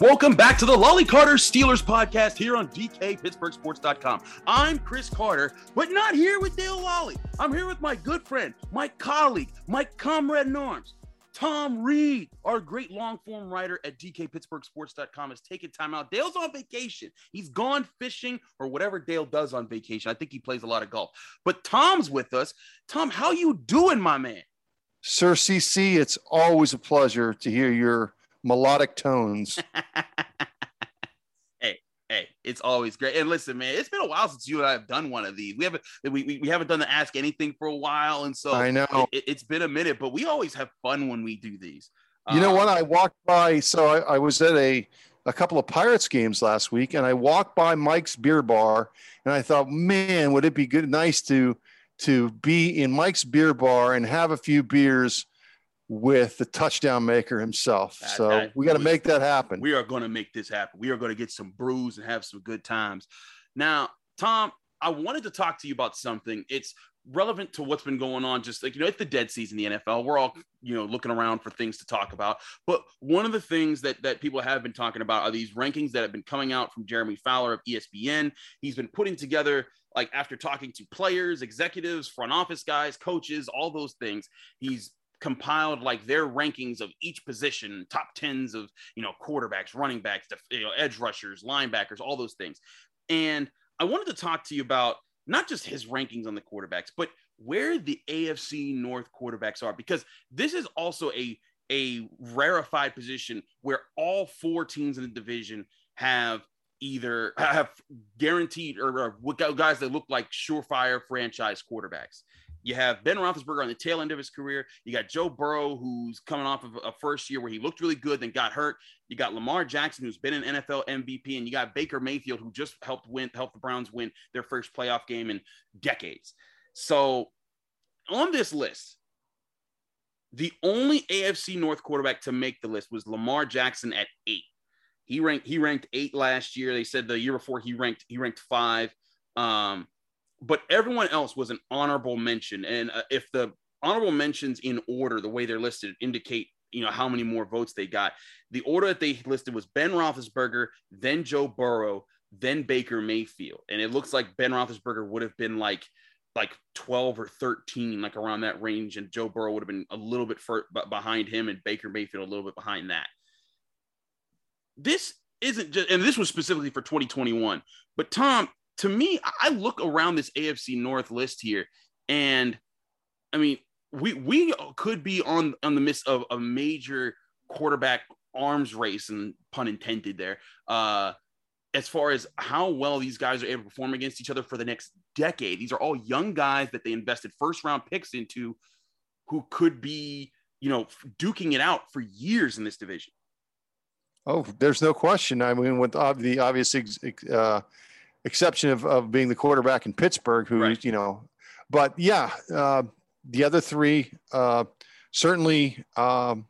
Welcome back to the Lolley Carter Steelers podcast here on DKPittsburghSports.com. I'm Chris Carter, but not here with Dale Lolley. I'm here with my good friend, my colleague, my comrade in arms, Tom Reed, our great long form writer at DKPittsburghSports.com, has taken time out. Dale's on vacation. He's gone fishing or whatever Dale does on vacation. I think he plays a lot of golf. But Tom's with us. Tom, how you doing, my man? Sir CC, it's always a pleasure to hear your melodic tones. hey, hey, it's always great. And listen, man, it's been a while since you and I have done one of these. We haven't we, we, we haven't done the ask anything for a while, and so I know. it, has been a minute, but we always have fun when we do these. You know Um, what? I walked by, so I, I was at a a couple of Pirates games last week, and I walked by Mike's Beer Bar, and I thought, man, would it be good, nice to to be in Mike's Beer Bar and have a few beers with the touchdown maker himself. That- so that we got to make that happen. We are going to make this happen. We are going to get some brews and have some good times. Now, Tom, I wanted to talk to you about something. It's relevant to what's been going on. Just like, you know, it's the dead season in the NFL. We're all, you know, looking around for things to talk about. But one of the things that, that people have been talking about are these rankings that have been coming out from Jeremy Fowler of ESPN. He's been putting together, like, after talking to players, executives, front office guys, coaches, all those things. He's compiled like their rankings of each position, top tens of you know quarterbacks, running backs, you know edge rushers, linebackers, all those things. And I wanted to talk to you about not just his rankings on the quarterbacks, but where the AFC North quarterbacks are, because this is also a a rarefied position where all four teams in the division have either have guaranteed or, or guys that look like surefire franchise quarterbacks. You have Ben Roethlisberger on the tail end of his career. You got Joe Burrow, who's coming off of a first year where he looked really good, then got hurt. You got Lamar Jackson, who's been an NFL MVP, and you got Baker Mayfield, who just helped win, helped the Browns win their first playoff game in decades. So, on this list, the only AFC North quarterback to make the list was Lamar Jackson at eight. He ranked he ranked eight last year. They said the year before he ranked he ranked five. Um, but everyone else was an honorable mention. And uh, if the honorable mentions in order, the way they're listed, indicate you know how many more votes they got. The order that they listed was Ben Roethlisberger, then Joe Burrow, then Baker Mayfield, and it looks like Ben Roethlisberger would have been like like 12 or 13, like around that range, and Joe Burrow would have been a little bit fur- behind him, and Baker Mayfield a little bit behind that. This isn't just, and this was specifically for 2021. But Tom, to me, I look around this AFC North list here, and I mean, we we could be on on the midst of a major quarterback arms race, and pun intended there. Uh, as far as how well these guys are able to perform against each other for the next decade, these are all young guys that they invested first round picks into, who could be you know duking it out for years in this division. Oh, there's no question. I mean, with the obvious uh, exception of, of being the quarterback in Pittsburgh, who, Right. you know, but yeah, uh, the other three, uh, certainly, um,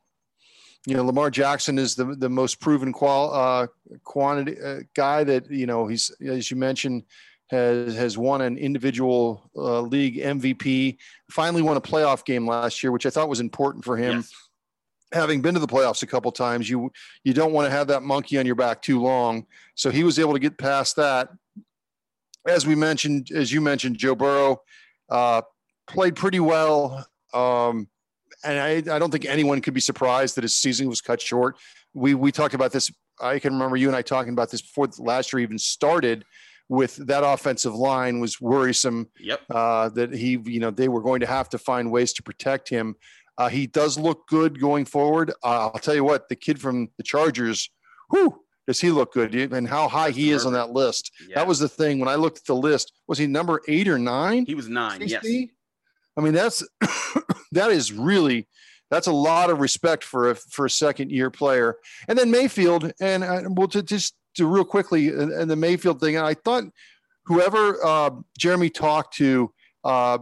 you know, Lamar Jackson is the, the most proven qual, uh, quantity uh, guy that, you know, he's, as you mentioned, has, has won an individual uh, league MVP, finally won a playoff game last year, which I thought was important for him Yes. Having been to the playoffs a couple times, you you don't want to have that monkey on your back too long. So he was able to get past that as we mentioned, as you mentioned, Joe Burrow uh, played pretty well. Um, and I, I don't think anyone could be surprised that his season was cut short. We we talked about this. I can remember you and I talking about this before last year even started. With that offensive line was worrisome. Yep. Uh, that he, you know, they were going to have to find ways to protect him. Uh, he does look good going forward. Uh, I'll tell you what, the kid from the Chargers, who does he look good? And how high he is on that list. Yeah. That was the thing when I looked at the list. Was he number eight or nine? He was nine. Yes. I mean, that's that is really that's a lot of respect for a for a second year player. And then Mayfield, and uh, we'll to, just to real quickly, and, and the Mayfield thing. I thought whoever uh, Jeremy talked to uh,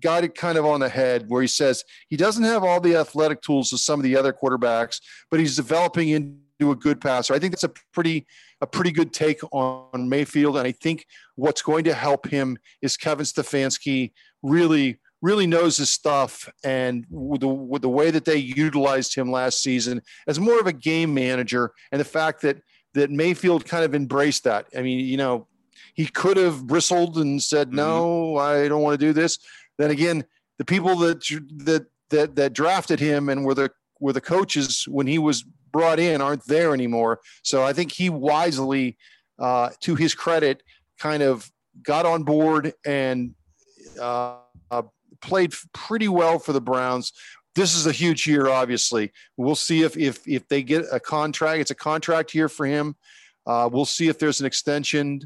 got it kind of on the head, where he says he doesn't have all the athletic tools of some of the other quarterbacks, but he's developing into a good passer. I think that's a pretty a pretty good take on Mayfield, and I think what's going to help him is Kevin Stefanski really really knows his stuff and with the, with the way that they utilized him last season as more of a game manager and the fact that that Mayfield kind of embraced that. I mean, you know, he could have bristled and said, mm-hmm. "No, I don't want to do this." Then again, the people that that that that drafted him and were the were the coaches when he was brought in aren't there anymore. So I think he wisely, uh, to his credit, kind of got on board and uh, uh, played pretty well for the Browns. This is a huge year, obviously. We'll see if if if they get a contract. It's a contract year for him. Uh, we'll see if there's an extension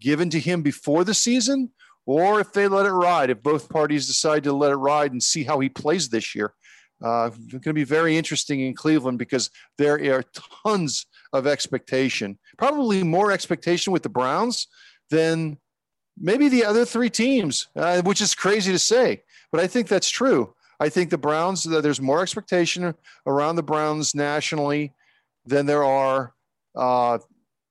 given to him before the season, or if they let it ride. If both parties decide to let it ride and see how he plays this year, uh, it's going to be very interesting in Cleveland because there are tons of expectation. Probably more expectation with the Browns than maybe the other three teams, uh, which is crazy to say, but I think that's true. I think the Browns, there's more expectation around the Browns nationally than there are uh,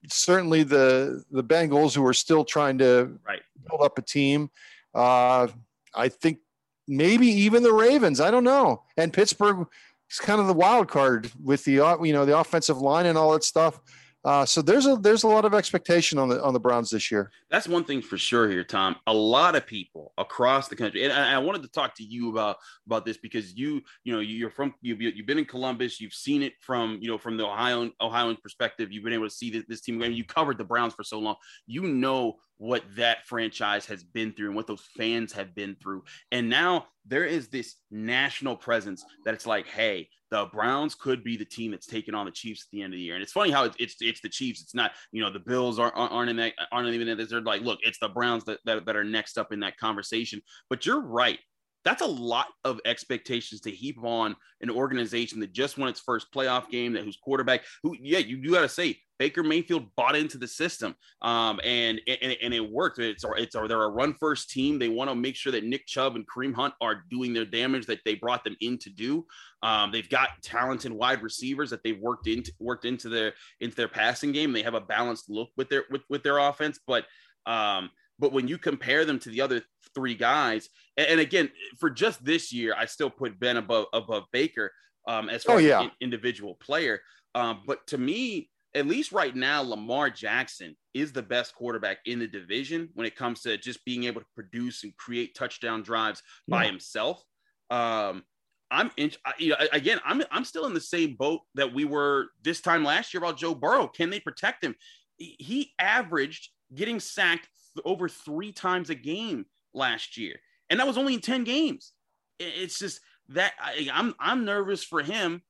certainly the the Bengals, who are still trying to right. build up a team. Uh, I think maybe even the Ravens. I don't know. And Pittsburgh is kind of the wild card with the you know the offensive line and all that stuff. Uh, so there's a there's a lot of expectation on the on the Browns this year. That's one thing for sure here, Tom. A lot of people across the country, and I, I wanted to talk to you about about this because you you know you're from you've, you've been in Columbus, you've seen it from you know from the Ohio Ohioan perspective. You've been able to see this, this team. I mean, you covered the Browns for so long. You know what that franchise has been through and what those fans have been through. And now there is this national presence that it's like, hey, the Browns could be the team that's taking on the Chiefs at the end of the year. And it's funny how it's it's, it's the Chiefs. It's not you know the Bills aren't aren't in that aren't even in that. They're like, look, it's the Browns that, that that are next up in that conversation. But you're right. That's a lot of expectations to heap on an organization that just won its first playoff game, that whose quarterback, who, yeah, you, you got to say Baker Mayfield bought into the system, um, and, and and it worked. It's it's they're a run first team. They want to make sure that Nick Chubb and Kareem Hunt are doing their damage that they brought them in to do. Um, they've got talented wide receivers that they've worked into worked into their into their passing game. They have a balanced look with their with, with their offense, but um, but when you compare them to the other three guys, and, and again for just this year, I still put Ben above above Baker um, as far Oh, as an individual player. Um, but to me, at least right now, Lamar Jackson is the best quarterback in the division when it comes to just being able to produce and create touchdown drives by himself. Um, I'm in, I- you know, again, I'm I'm still in the same boat that we were this time last year about Joe Burrow. Can they protect him? He- He averaged getting sacked over three times a game last year, and that was only in ten games. It's just that I, I'm I'm nervous for him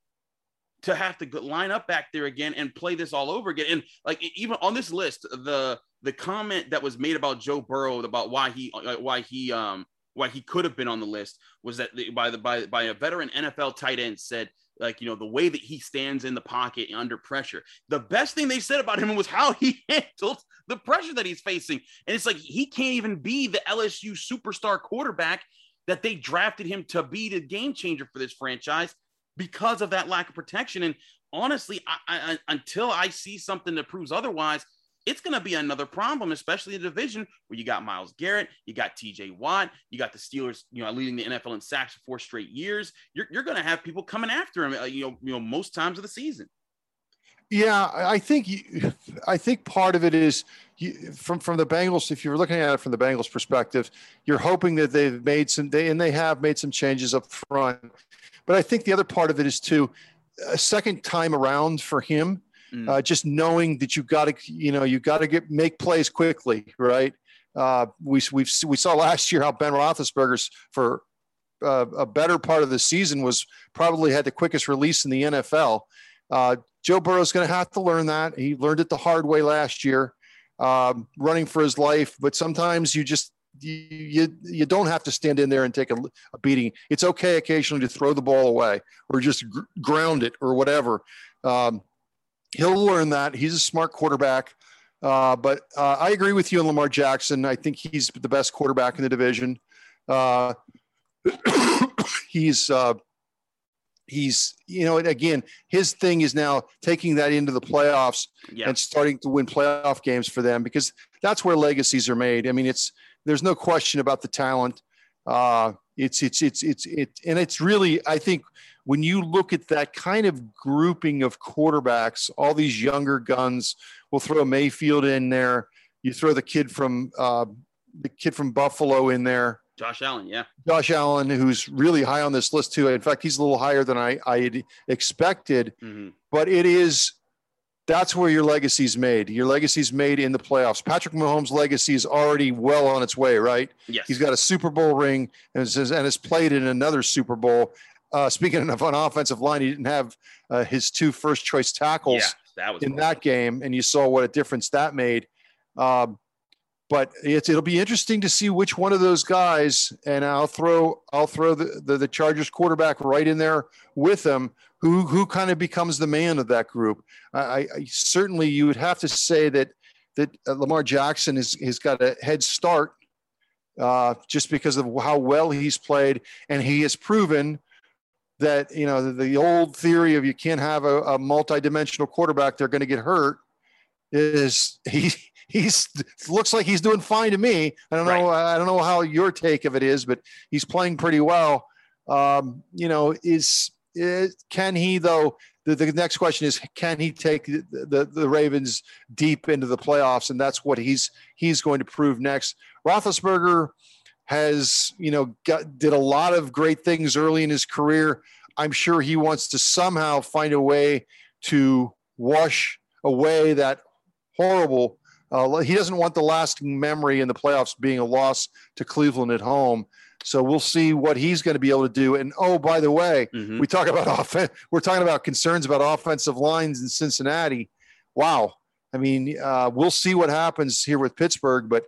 to have to line up back there again and play this all over again. And like even on this list, the the comment that was made about Joe Burrow about why he uh, why he um why he could have been on the list was that by the by by a veteran NFL tight end said like you know the way that he stands in the pocket under pressure. The best thing they said about him was how he handled the pressure that he's facing. And it's like he can't even be the LSU superstar quarterback that they drafted him to be the game changer for this franchise because of that lack of protection. And honestly, I, I, until I see something that proves otherwise, it's going to be another problem, especially in the division where you got Myles Garrett, you got TJ Watt, you got the Steelers, you know, leading the NFL in sacks for four straight years. You're, you're going to have people coming after him, uh, you know, you know, most times of the season. Yeah, I think I think part of it is you, from from the Bengals. If you're looking at it from the Bengals' perspective, you're hoping that they've made some they and they have made some changes up front. But I think the other part of it is too a second time around for him. Mm. Uh, just knowing that you got to, you know, you got to get make plays quickly, right? Uh, we we we saw last year how Ben Roethlisberger's for uh, a better part of the season was probably had the quickest release in the NFL. Uh, Joe Burrow's going to have to learn that. He learned it the hard way last year, um, running for his life. But sometimes you just you, you, you don't have to stand in there and take a, a, beating. It's okay occasionally to throw the ball away or just gr- ground it or whatever. Um, he'll learn that. He's a smart quarterback. Uh, but uh, I agree with you on Lamar Jackson. I think he's the best quarterback in the division. Uh, he's uh, he's you know again his thing is now taking that into the playoffs yeah. and starting to win playoff games for them because that's where legacies are made i mean it's there's no question about the talent uh it's it's it's it's it and it's really i think when you look at that kind of grouping of quarterbacks all these younger guns we'll throw mayfield in there you throw the kid from uh the kid from buffalo in there Josh Allen, yeah. Josh Allen, who's really high on this list too. In fact, he's a little higher than I, I had expected. Mm-hmm. But it is that's where your legacy's made. Your legacy's made in the playoffs. Patrick Mahomes' legacy is already well on its way, right? Yes. He's got a Super Bowl ring and has, and has played in another Super Bowl. Uh, speaking of an offensive line, he didn't have uh, his two first choice tackles yeah, that in cool. that game, and you saw what a difference that made. Um, but it's, it'll be interesting to see which one of those guys, and I'll throw I'll throw the, the, the Chargers quarterback right in there with them. Who who kind of becomes the man of that group? I, I certainly you would have to say that that uh, Lamar Jackson has has got a head start uh, just because of how well he's played, and he has proven that you know the, the old theory of you can't have a, a multi-dimensional quarterback; they're going to get hurt. Is he he's looks like he's doing fine to me. I don't know. Right. I don't know how your take of it is, but he's playing pretty well. Um, you know, is, is can he though? The, the next question is, can he take the, the, the Ravens deep into the playoffs? And that's what he's he's going to prove next. Roethlisberger has you know got, did a lot of great things early in his career. I'm sure he wants to somehow find a way to wash away that horrible uh, he doesn't want the lasting memory in the playoffs being a loss to Cleveland at home. So we'll see what he's going to be able to do. And oh, by the way, mm-hmm. we talk about offense. We're talking about concerns about offensive lines in Cincinnati. Wow. I mean, uh, we'll see what happens here with Pittsburgh, but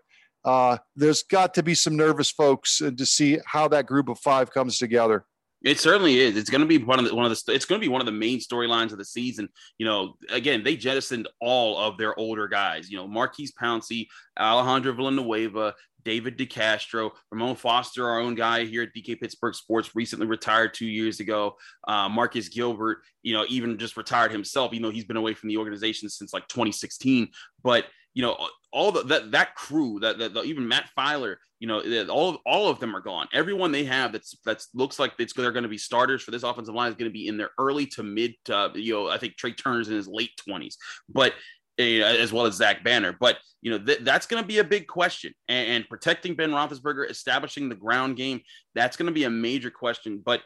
uh, there's got to be some nervous folks to see how that group of five comes together. It certainly is. It's going to be one of the one of the. It's going to be one of the main storylines of the season. You know, again, they jettisoned all of their older guys. You know, Maurkice Pouncey, Alejandro Villanueva, David DeCastro, Ramon Foster, our own guy here at DK Pittsburgh Sports, recently retired two years ago. Uh, Marcus Gilbert, you know, even just retired himself. You know, he's been away from the organization since like 2016. But you know, all the, that that crew, that, that even Matt Feiler, you know, all of, all of them are gone. Everyone they have that's that's looks like it's they're going to be starters for this offensive line is going to be in their early to mid. Uh, you know, I think Trai Turner's in his late twenties, but uh, as well as Zach Banner. But you know th- that's going to be a big question, and, and protecting Ben Roethlisberger, establishing the ground game, that's going to be a major question. But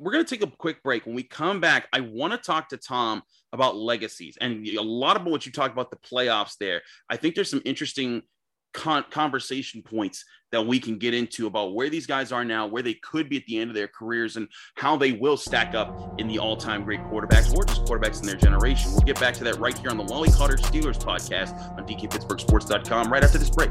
we're going to take a quick break. When we come back, I want to talk to Tom about legacies and a lot about what you talked about the playoffs there. I think there's some interesting con- conversation points that we can get into about where these guys are now, where they could be at the end of their careers, and how they will stack up in the all time great quarterbacks or just quarterbacks in their generation. We'll get back to that right here on the Lolley Carter Steelers podcast on DKPittsburghSports.com right after this break.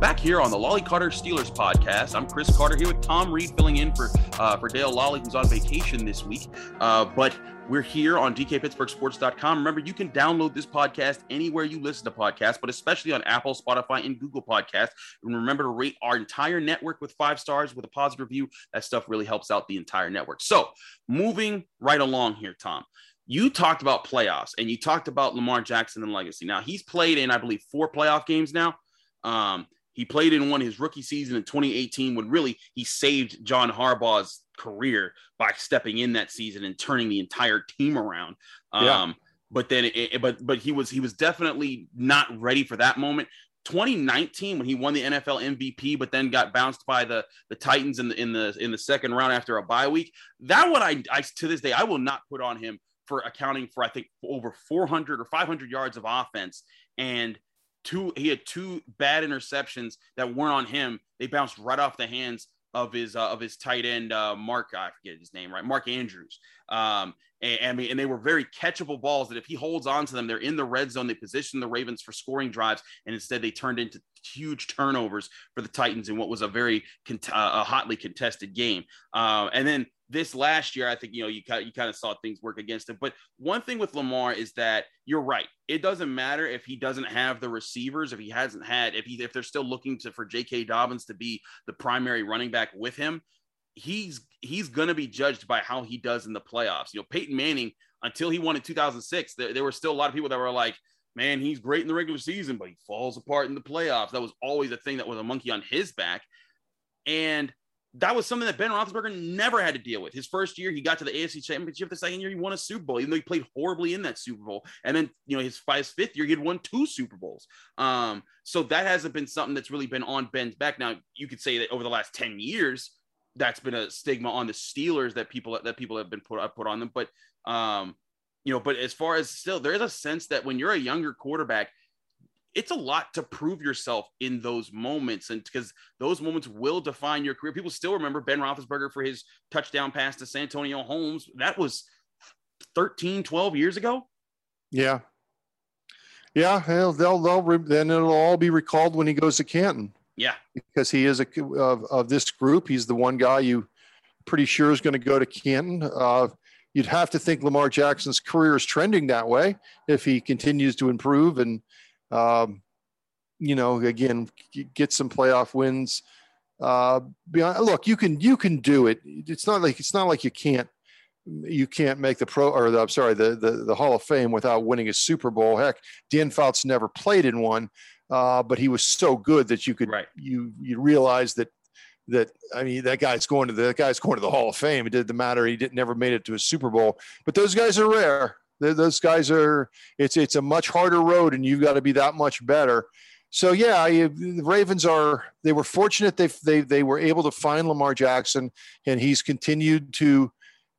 Back here on the Lolley Carter Steelers podcast, I'm Chris Carter here with Tom Reed filling in for uh, for Dale Lolley, who's on vacation this week. Uh, but we're here on DKPittsburghSports.com. Remember, you can download this podcast anywhere you listen to podcasts, but especially on Apple, Spotify, and Google Podcasts. And remember to rate our entire network with five stars with a positive review. That stuff really helps out the entire network. So, moving right along here, Tom. You talked about playoffs and you talked about Lamar Jackson and legacy. Now, he's played in, I believe, four playoff games now. Um, he played in one his rookie season in 2018 when really he saved John Harbaugh's career by stepping in that season and turning the entire team around. Yeah. Um, but then, it, but but he was he was definitely not ready for that moment. 2019 when he won the NFL MVP, but then got bounced by the the Titans in the in the in the second round after a bye week. That one I, I to this day I will not put on him for accounting for I think over 400 or 500 yards of offense and two he had two bad interceptions that weren't on him they bounced right off the hands of his uh, of his tight end uh, mark i forget his name right mark andrews um and, and they were very catchable balls that if he holds on to them, they're in the red zone. They position the Ravens for scoring drives, and instead they turned into huge turnovers for the Titans in what was a very uh, a hotly contested game. Uh, and then this last year, I think you know you kind you kind of saw things work against him. But one thing with Lamar is that you're right. It doesn't matter if he doesn't have the receivers, if he hasn't had, if he if they're still looking to for J.K. Dobbins to be the primary running back with him. He's he's to be judged by how he does in the playoffs. You know, Peyton Manning until he won in 2006, there, there were still a lot of people that were like, "Man, he's great in the regular season, but he falls apart in the playoffs." That was always a thing that was a monkey on his back, and that was something that Ben Roethlisberger never had to deal with. His first year, he got to the AFC Championship. The second year, he won a Super Bowl, even though he played horribly in that Super Bowl. And then, you know, his, his fifth year, he had won two Super Bowls. Um, so that hasn't been something that's really been on Ben's back. Now, you could say that over the last ten years, that's been a stigma on the Steelers that people that people have been put put on them. But um, you know, but as far as still, there's a sense that when you're a younger quarterback, it's a lot to prove yourself in those moments, and because those moments will define your career. People still remember Ben Roethlisberger for his touchdown pass to Santonio Holmes. That was 13, 12 years ago. Yeah. Yeah. They'll, they'll, they'll re- then it'll all be recalled when he goes to Canton Yeah, because he is a of, of this group. He's the one guy you pretty sure is going to go to Canton. Uh, you'd have to think Lamar Jackson's career is trending that way if he continues to improve and, um, you know, again, get some playoff wins. Uh, beyond, look, you can you can do it. It's not like it's not like you can't you can't make the pro or the, I'm sorry the, the the Hall of Fame without winning a Super Bowl. Heck, Dan Fouts never played in one, uh, but he was so good that you could Right. you you realize that that I mean that guy's going to the that guy's going to the Hall of Fame. It didn't matter. He didn't never made it to a Super Bowl. But those guys are rare. Th- Those guys are. It's it's a much harder road, and you've got to be that much better. So yeah, the Ravens are. They were fortunate. They they they were able to find Lamar Jackson, and he's continued to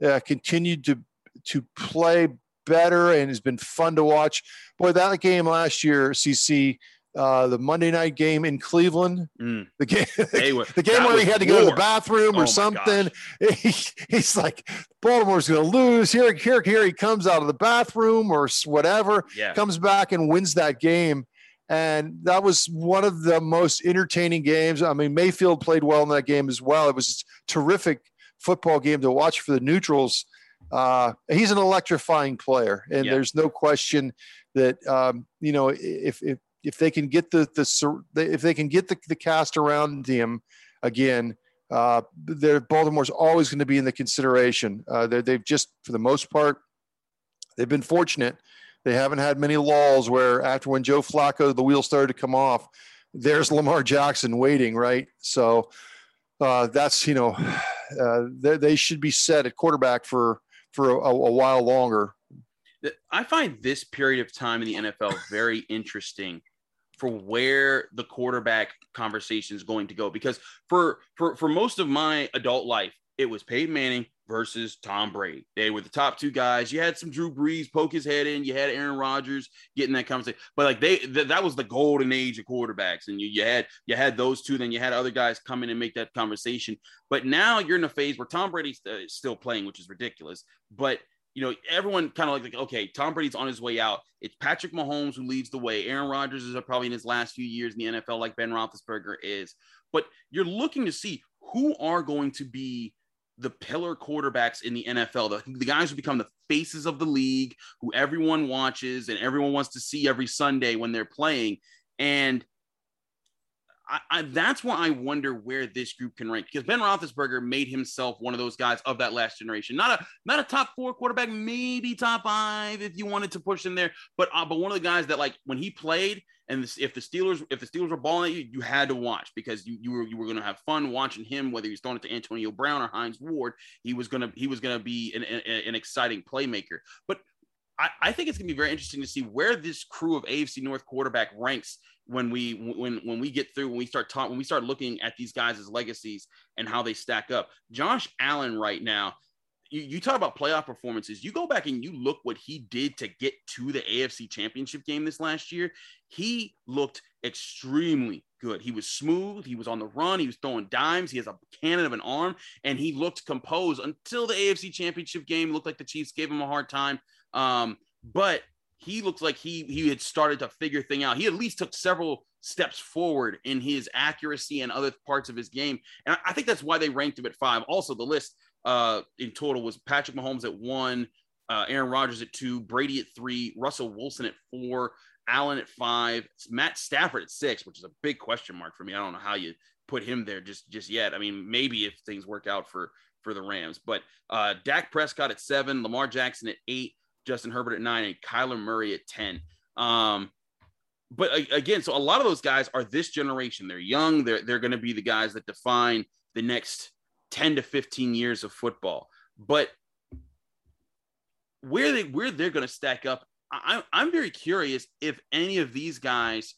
uh, continued to to play better, and has been fun to watch. Boy, that game last year, CC. Uh, the Monday night game in Cleveland, Mm. the game, were- the game where he had to go to the bathroom Oh or my something. He, he's like, Baltimore's going to lose. Here, here, here he comes out of the bathroom or whatever, Yeah. comes back and wins that game. And that was one of the most entertaining games. I mean, Mayfield played well in that game as well. It was a terrific football game to watch for the neutrals. uh, he's an electrifying player, and there's no question that um, you know if if if they can get the the if they can get the, the cast around him again, uh, Baltimore's always going to be in the consideration. Uh, they've just for the most part they've been fortunate. They haven't had many lulls where after when Joe Flacco the wheels started to come off, there's Lamar Jackson waiting, right? So uh, that's you know uh, they, they should be set at quarterback for for a, a while longer. I find this period of time in the NFL very interesting for where the quarterback conversation is going to go because for for for most of my adult life it was Peyton Manning versus Tom Brady. They were the top two guys. You had some Drew Brees poke his head in. You had Aaron Rodgers getting that conversation, but like they th- that was the golden age of quarterbacks, and you, you had you had those two. Then you had other guys come in and make that conversation. But now you're in a phase where Tom Brady's uh, still playing, which is ridiculous. But you know, everyone kind of like, like, okay, Tom Brady's on his way out. It's Patrick Mahomes who leads the way. Aaron Rodgers is probably in his last few years in the NFL, like Ben Roethlisberger is. But you're looking to see who are going to be the pillar quarterbacks in the NFL, the, the guys who become the faces of the league, who everyone watches and everyone wants to see every Sunday when they're playing. And I, I, that's why I wonder where this group can rank because Ben Roethlisberger made himself one of those guys of that last generation. Not a not a top four quarterback, maybe top five if you wanted to push him there, but uh, but one of the guys that like when he played and this, if the Steelers if the Steelers were balling at you, you had to watch because you you were you were going to have fun watching him whether he was throwing it to Antonio Brown or Hines Ward. He was gonna he was gonna be an, an, an exciting playmaker, but. I, I think it's going to be very interesting to see where this crew of AFC North quarterback ranks when we when when we get through when we start talking when we start looking at these guys as legacies and how they stack up. Josh Allen right now, you, you talk about playoff performances. You go back and you look what he did to get to the AFC Championship game this last year. He looked extremely good. He was smooth. He was on the run. He was throwing dimes. He has a cannon of an arm, and he looked composed until the AFC Championship game. Looked like the Chiefs gave him a hard time. Um, but he looked like he he had started to figure thing out. He at least took several steps forward in his accuracy and other parts of his game, and I, I think that's why they ranked him at five. Also, the list uh, in total was Patrick Mahomes at one, uh, Aaron Rodgers at two, Brady at three, Russell Wilson at four, Allen at five, Matt Stafford at six, which is a big question mark for me. I don't know how you put him there just just yet. I mean, maybe if things work out for for the Rams, but uh, Dak Prescott at seven, Lamar Jackson at eight. Justin Herbert at nine, and Kyler Murray at 10. Um, but again, so a lot of those guys are this generation. They're young. They're, they're going to be the guys that define the next 10 to 15 years of football. But where they where they're going to stack up, I, I'm very curious if any of these guys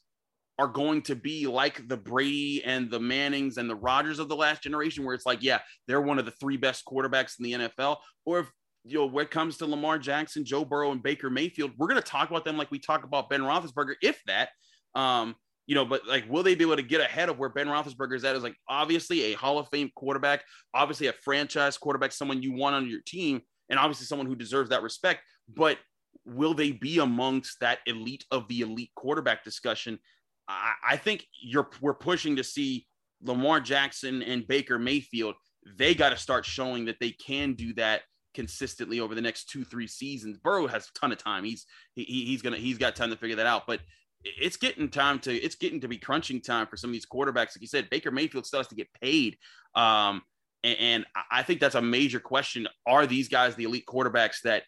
are going to be like the Brady and the Mannings and the Rodgers of the last generation, where it's like, yeah, they're one of the three best quarterbacks in the NFL, or if you know, when it comes to Lamar Jackson, Joe Burrow, and Baker Mayfield, we're going to talk about them like we talk about Ben Roethlisberger, if that. Um, you know, but like, will they be able to get ahead of where Ben Roethlisberger is at? Is like obviously a Hall of Fame quarterback, obviously a franchise quarterback, someone you want on your team, and obviously someone who deserves that respect. But will they be amongst that elite of the elite quarterback discussion? I, I think you're we're pushing to see Lamar Jackson and Baker Mayfield. They got to start showing that they can do that consistently over the next two three seasons. Burrow has a ton of time. He's he, he's gonna he's got time to figure that out. But it's getting time to it's getting to be crunching time for some of these quarterbacks. Like you said, Baker Mayfield still has to get paid. Um, and, and I think that's a major question. Are these guys the elite quarterbacks that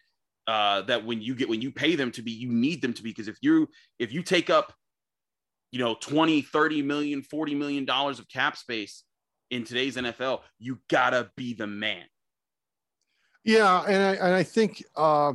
uh, that when you get when you pay them to be, you need them to be? Because if you if you take up you know 20 30 million 40 million dollars of cap space in today's nfl you gotta be the man Yeah, and I, and I think uh,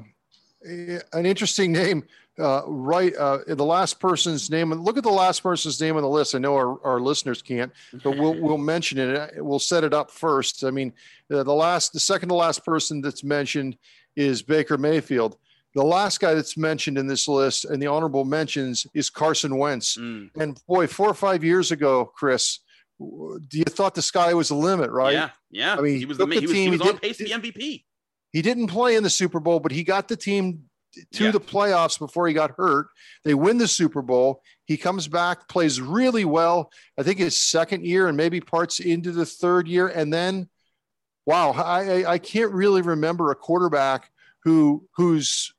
an interesting name, uh, right? Uh, the last person's name. Look at the last person's name on the list. I know our, our listeners can't, but we'll we'll mention it. We'll set it up first. I mean, the, the last, the second to last person that's mentioned is Baker Mayfield. The last guy that's mentioned in this list and the honorable mentions is Carson Wentz. Mm. And boy, four or five years ago, Chris, do you thought the sky was the limit, right? yeah yeah I mean, he was the at he was, team, he was he on did- pace to be mvp He didn't play in the Super Bowl, but he got the team to Yeah. the playoffs before he got hurt. They win the Super Bowl. He comes back, plays really well. I think his second year and maybe parts into the third year, and then wow, I, I can't really remember a quarterback who who's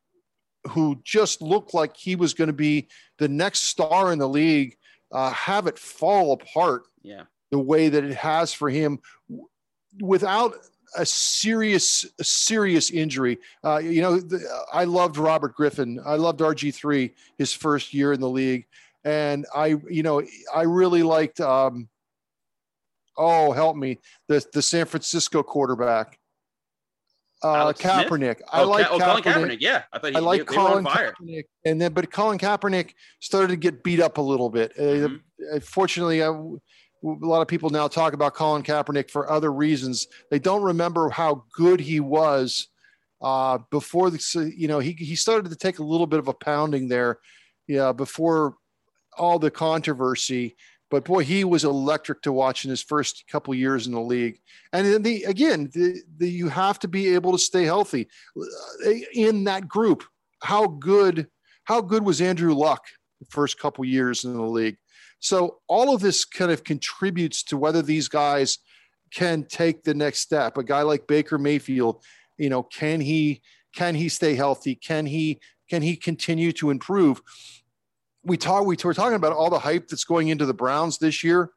who just looked like he was going to be the next star in the league, uh, have it fall apart. Yeah. The way that it has for him without a serious, a serious injury. Uh, you know, the, I loved Robert Griffin. I loved RG3 his first year in the league. And I, you know, I really liked, um, oh, help me, the, the San Francisco quarterback. Uh, Kaepernick. I oh, like Ka- oh, Colin Kaepernick. Yeah, I thought he, I like they, they Colin fire. Kaepernick, and then but Colin Kaepernick started to get beat up a little bit. Uh, Mm-hmm. fortunately, I, a lot of people now talk about Colin Kaepernick for other reasons. They don't remember how good he was uh, before the. You know, he he started to take a little bit of a pounding there, yeah, before all the controversy. But boy, he was electric to watch in his first couple years in the league. And then the again, the, the, you have to be able to stay healthy uh, in that group. How good, how good was Andrew Luck the first couple years in the league? So all of this kind of contributes to whether these guys can take the next step. A guy like Baker Mayfield, you know, can he can he stay healthy? Can he can he continue to improve? we talk we were talking about all the hype that's going into the Browns this year.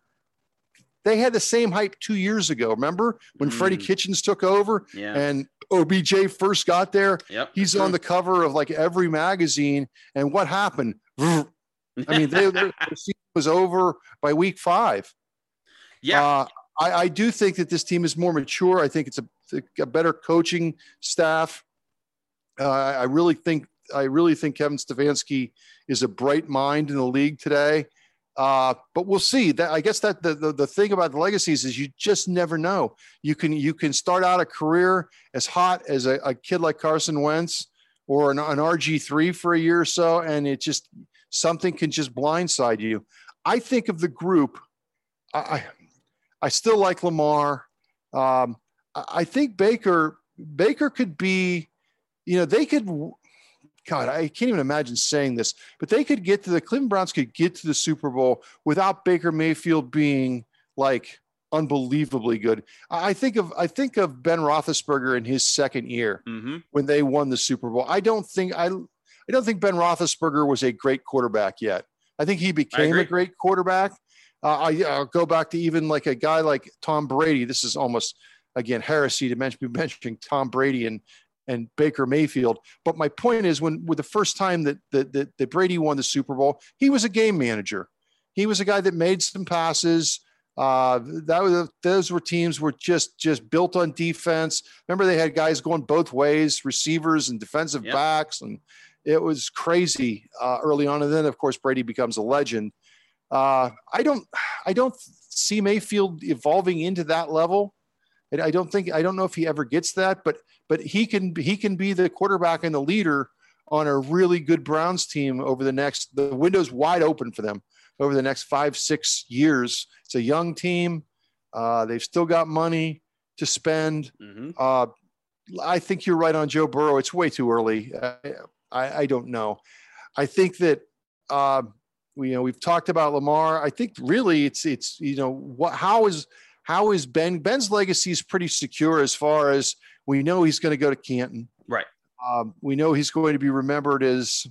They had the same hype two years ago. Remember when Mm. Freddie Kitchens took over Yeah. and OBJ first got there? Yep. He's on the cover of like every magazine. And what happened? I mean, they, their season was over by week five. Yeah. Uh, I, I do think that this team is more mature. I think it's a, a better coaching staff. Uh, I really think I really think Kevin Stefanski is a bright mind in the league today. Uh, but we'll see. That I guess that the, the the thing about the legacies is you just never know. You can you can start out a career as hot as a, a kid like Carson Wentz or an, an RG three for a year or so, and it just something can just blindside you. I think of the group. I I, still like Lamar. Um, I, think Baker Baker could be. You know, they could God, I can't even imagine saying this, but they could get to the Cleveland Browns could get to the Super Bowl without Baker Mayfield being like unbelievably good. I I think of I think of Ben Roethlisberger in his second year Mm-hmm. when they won the Super Bowl. I don't think I I don't think Ben Roethlisberger was a great quarterback yet. I think he became a great quarterback. Uh, I, I'll go back to even like a guy like Tom Brady. This is almost again heresy to mention mentioning Tom Brady and and Baker Mayfield. But my point is, when with the first time that that, that that Brady won the Super Bowl, he was a game manager. He was a guy that made some passes. Uh, that was those were teams were just just built on defense. Remember, they had guys going both ways, receivers and defensive Yep. backs, and it was crazy uh, early on. And then, of course, Brady becomes a legend. Uh, I don't, I don't see Mayfield evolving into that level. And I don't think, I don't know if he ever gets that, but but he can he can be the quarterback and the leader on a really good Browns team over the next. The window's wide open for them over the next five six years. It's a young team. Uh, they've still got money to spend. Mm-hmm. Uh, I think you're right on Joe Burrow. It's way too early. Uh, I, I don't know. I think that uh, we, you know we've talked about Lamar. I think really it's it's you know what how is how is Ben Ben's legacy is pretty secure as far as we know he's going to go to Canton. Right. Um, we know he's going to be remembered as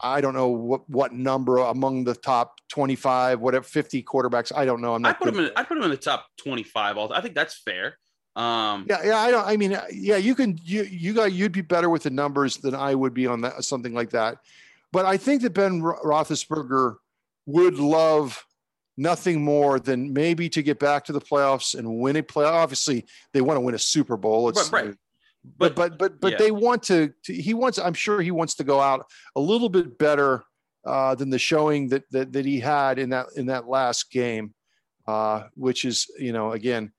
I don't know what what number among the top 25, whatever 50 quarterbacks. I don't know. I'm I not put him in. I put him in the top twenty-five. All. I think that's fair. Um, Yeah, yeah, I don't. I mean, yeah, you can. You you got. You'd be better with the numbers than I would be on that something like that. But I think that Ben Roethlisberger would love nothing more than maybe to get back to the playoffs and win a playoff. Obviously, they want to win a Super Bowl. It's, Right, right. But but but but yeah. they want to, to. He wants. I'm sure he wants to go out a little bit better uh, than the showing that, that that he had in that in that last game, uh, which is you know again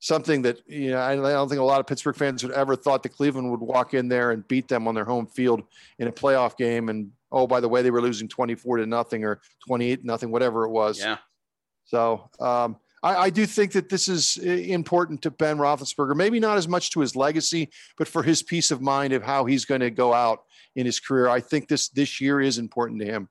something that you know I, I don't think a lot of Pittsburgh fans would ever thought that Cleveland would walk in there and beat them on their home field in a playoff game. And oh, by the way, they were losing 24 to nothing or 28 nothing, whatever it was. yeah. So um, I, I do think that this is important to Ben Roethlisberger. Maybe not as much to his legacy, but for his peace of mind of how he's going to go out in his career. I think this this year is important to him.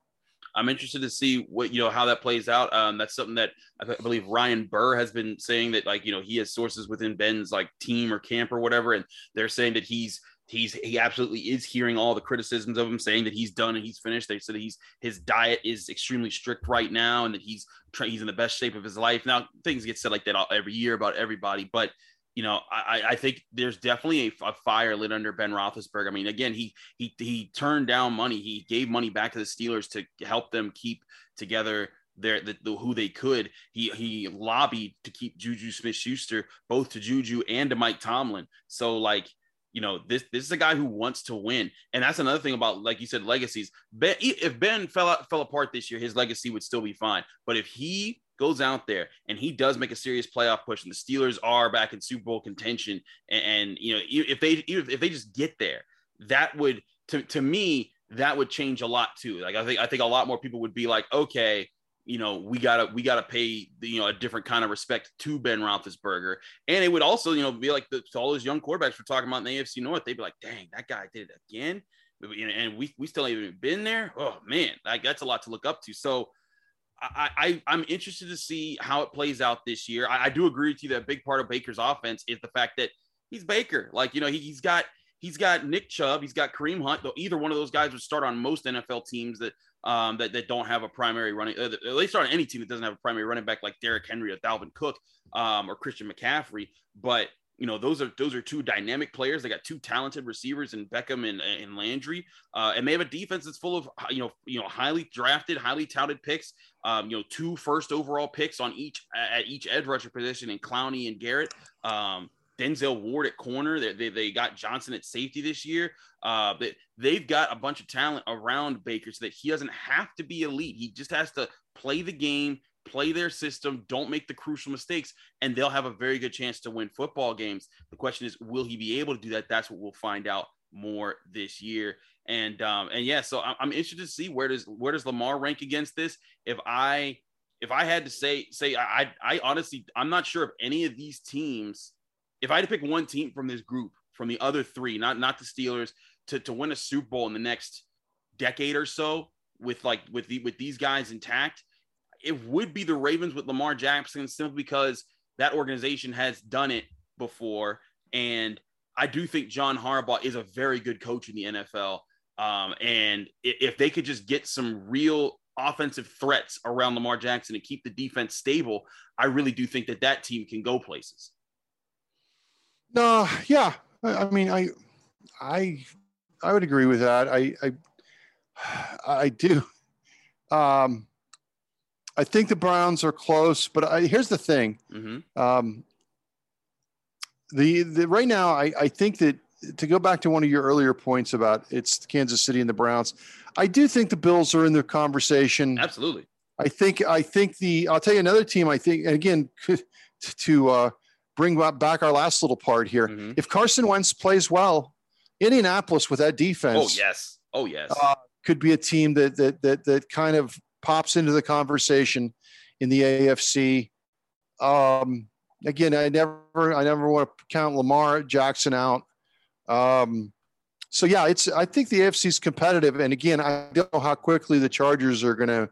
I'm interested to see what you know how that plays out. Um, that's something that I, believe Ryan Burr has been saying that like you know he has sources within Ben's like team or camp or whatever, and they're saying that he's he's he absolutely is hearing all the criticisms of him saying that he's done and he's finished they said he's his diet is extremely strict right now and that he's he's in the best shape of his life now things get said like that every year about everybody but you know, I, I think there's definitely a, a, fire lit under Ben Roethlisberger. I mean, again, he he he turned down money. He gave money back to the Steelers to help them keep together their the, the, who they could. He he lobbied to keep Juju Smith Schuster both to Juju and to Mike Tomlin. So like you know this this is a guy who wants to win and that's another thing about like you said legacies ben, if ben fell out, fell apart this year his legacy would still be fine but if he goes out there and he does make a serious playoff push and the steelers are back in super bowl contention and, and you know if they if they just get there that would to, to me that would change a lot too like i think i think a lot more people would be like okay you know, we gotta we gotta pay you know a different kind of respect to Ben Roethlisberger, and it would also you know be like the, all those young quarterbacks we're talking about in the AFC North. They'd be like, "Dang, that guy did it again," and we we still haven't even been there. Oh man, like that's a lot to look up to. So. I, I am interested to see how it plays out this year. I, I do agree with you that a big part of Baker's offense is the fact that he's Baker. Like you know he, he's got he's got Nick Chubb, he's got Kareem Hunt. Though either one of those guys would start on most NFL teams that um, that, that don't have a primary running. Uh, they start on any team that doesn't have a primary running back like Derrick Henry or Dalvin Cook um, or Christian McCaffrey. But you know those are those are two dynamic players. They got two talented receivers in Beckham and, and Landry, uh, and they have a defense that's full of you know you know highly drafted, highly touted picks. Um, you know, two first overall picks on each at each edge rusher position in Clowney and Garrett. Um, Denzel Ward at corner. They, they, they got Johnson at safety this year. Uh, they, they've got a bunch of talent around Baker so that he doesn't have to be elite. He just has to play the game, play their system, don't make the crucial mistakes, and they'll have a very good chance to win football games. The question is, will he be able to do that? That's what we'll find out more this year. And um, and yeah, so I'm interested to see where does where does Lamar rank against this. If I if I had to say say I I honestly I'm not sure if any of these teams if I had to pick one team from this group, from the other three, not not the Steelers, to to win a Super Bowl in the next decade or so, with like with the with these guys intact, it would be the Ravens with Lamar Jackson, simply because that organization has done it before, and I do think John Harbaugh is a very good coach in the NFL. Um, and if they could just get some real offensive threats around Lamar Jackson and keep the defense stable, I really do think that that team can go places. No, yeah. I, I mean, I, I, I would agree with that. I, I, I do. Um, I think the Browns are close, but I, here's the thing. Mm-hmm. Um, the, the right now, I, I think that to go back to one of your earlier points about it's Kansas City and the Browns, I do think the Bills are in the conversation. Absolutely. I think I think the I'll tell you another team. I think and again to uh, bring back our last little part here. Mm-hmm. If Carson Wentz plays well, Indianapolis with that defense. Oh yes. Oh yes. Uh, could be a team that that that that kind of pops into the conversation in the AFC. Um, again, I never I never want to count Lamar Jackson out. Um, so yeah, it's I think the AFC is competitive, and again, I don't know how quickly the Chargers are going to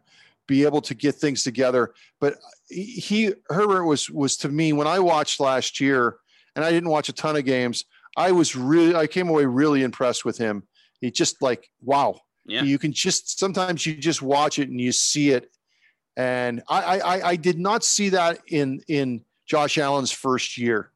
be able to get things together. But he Herbert was was to me when I watched last year, and I didn't watch a ton of games. I was really I came away really impressed with him. He just like wow. Yeah. You can just sometimes you just watch it and you see it. And I I, I did not see that in in Josh Allen's first year.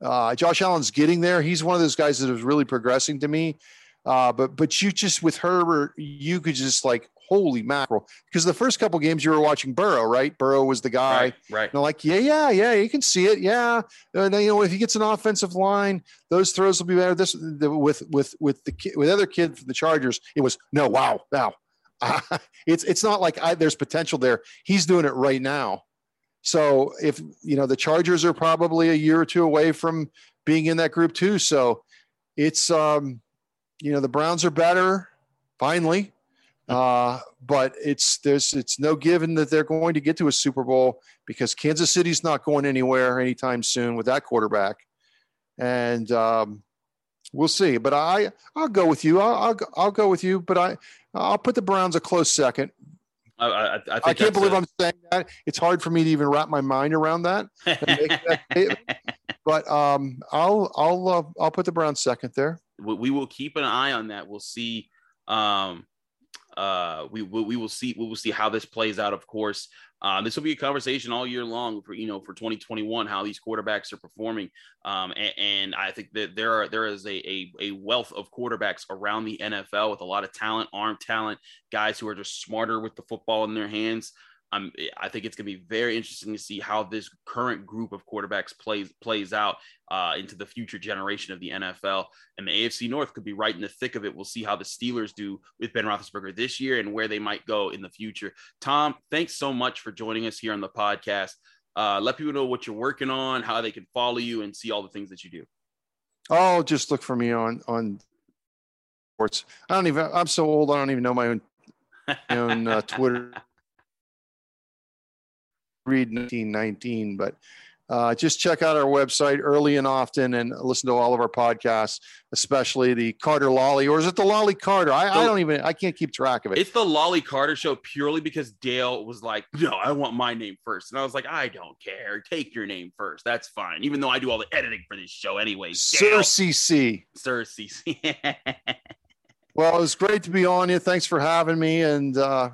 Uh, Josh Allen's getting there. He's one of those guys that is really progressing to me. Uh, but but you just with Herbert, you could just like holy mackerel. Because the first couple games you were watching Burrow, right? Burrow was the guy. Right. right. And they're like, yeah, yeah, yeah, you can see it. Yeah. And then, you know, if he gets an offensive line, those throws will be better. This the, with with with the with other kid for the Chargers, it was no, wow, wow. Uh, it's it's not like I, there's potential there. He's doing it right now. So if you know the Chargers are probably a year or two away from being in that group too. So it's um, you know the Browns are better finally uh, but it's there's it's no given that they're going to get to a Super Bowl because Kansas City's not going anywhere anytime soon with that quarterback, and um, we'll see. But I I'll go with you. I'll, I'll I'll go with you. But I I'll put the Browns a close second. I, I, I, think I can't believe i I'm saying that. It's hard for me to even wrap my mind around that. that but um, I'll I'll uh, I'll put the Browns second there. We will keep an eye on that. We'll see. Um, uh, we, we, we will see we will see how this plays out. Of course, um, this will be a conversation all year long for you know for 2021 how these quarterbacks are performing. Um, and, and, I think that there are there is a, a, a wealth of quarterbacks around the NFL with a lot of talent, arm talent, guys who are just smarter with the football in their hands. I'm, I think it's going to be very interesting to see how this current group of quarterbacks plays plays out uh, into the future generation of the NFL. And the AFC North could be right in the thick of it. We'll see how the Steelers do with Ben Roethlisberger this year and where they might go in the future. Tom, thanks so much for joining us here on the podcast. Uh, let people know what you're working on, how they can follow you, and see all the things that you do. Oh, just look for me on on sports. I don't even. I'm so old. I don't even know my own my own uh, Twitter read 1919, but uh, just check out our website early and often and listen to all of our podcasts, especially the Carter Lolley, or is it the Lolley Carter? I, I don't even, I can't keep track of it. It's the Lolley Carter show purely because Dale was like, no, I want my name first. And I was like, I don't care. Take your name first. That's fine. Even though I do all the editing for this show anyway. Sir CC. Sir CC. well, it was great to be on you. Thanks for having me. And, uh,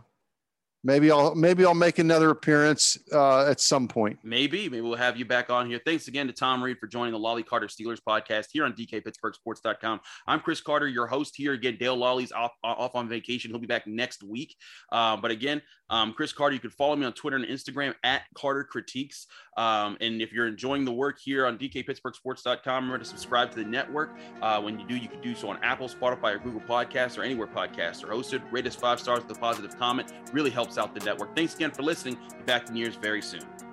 maybe I'll maybe I'll make another appearance uh, at some point. Maybe maybe we'll have you back on here. Thanks again to Tom Reed for joining the Lolley Carter Steelers podcast here on DKPittsburghSports.com. I'm Chris Carter, your host here. Again, Dale Lolley's off off on vacation. He'll be back next week. Uh, but again, um, Chris Carter, you can follow me on Twitter and Instagram at Carter Critiques. Um, and if you're enjoying the work here on DKPittsburghSports.com, remember to subscribe to the network. Uh, when you do, you can do so on Apple, Spotify, or Google Podcasts, or anywhere podcasts are hosted. Rate us five stars with a positive comment. Really helps out the network. Thanks again for listening. Be back in years very soon.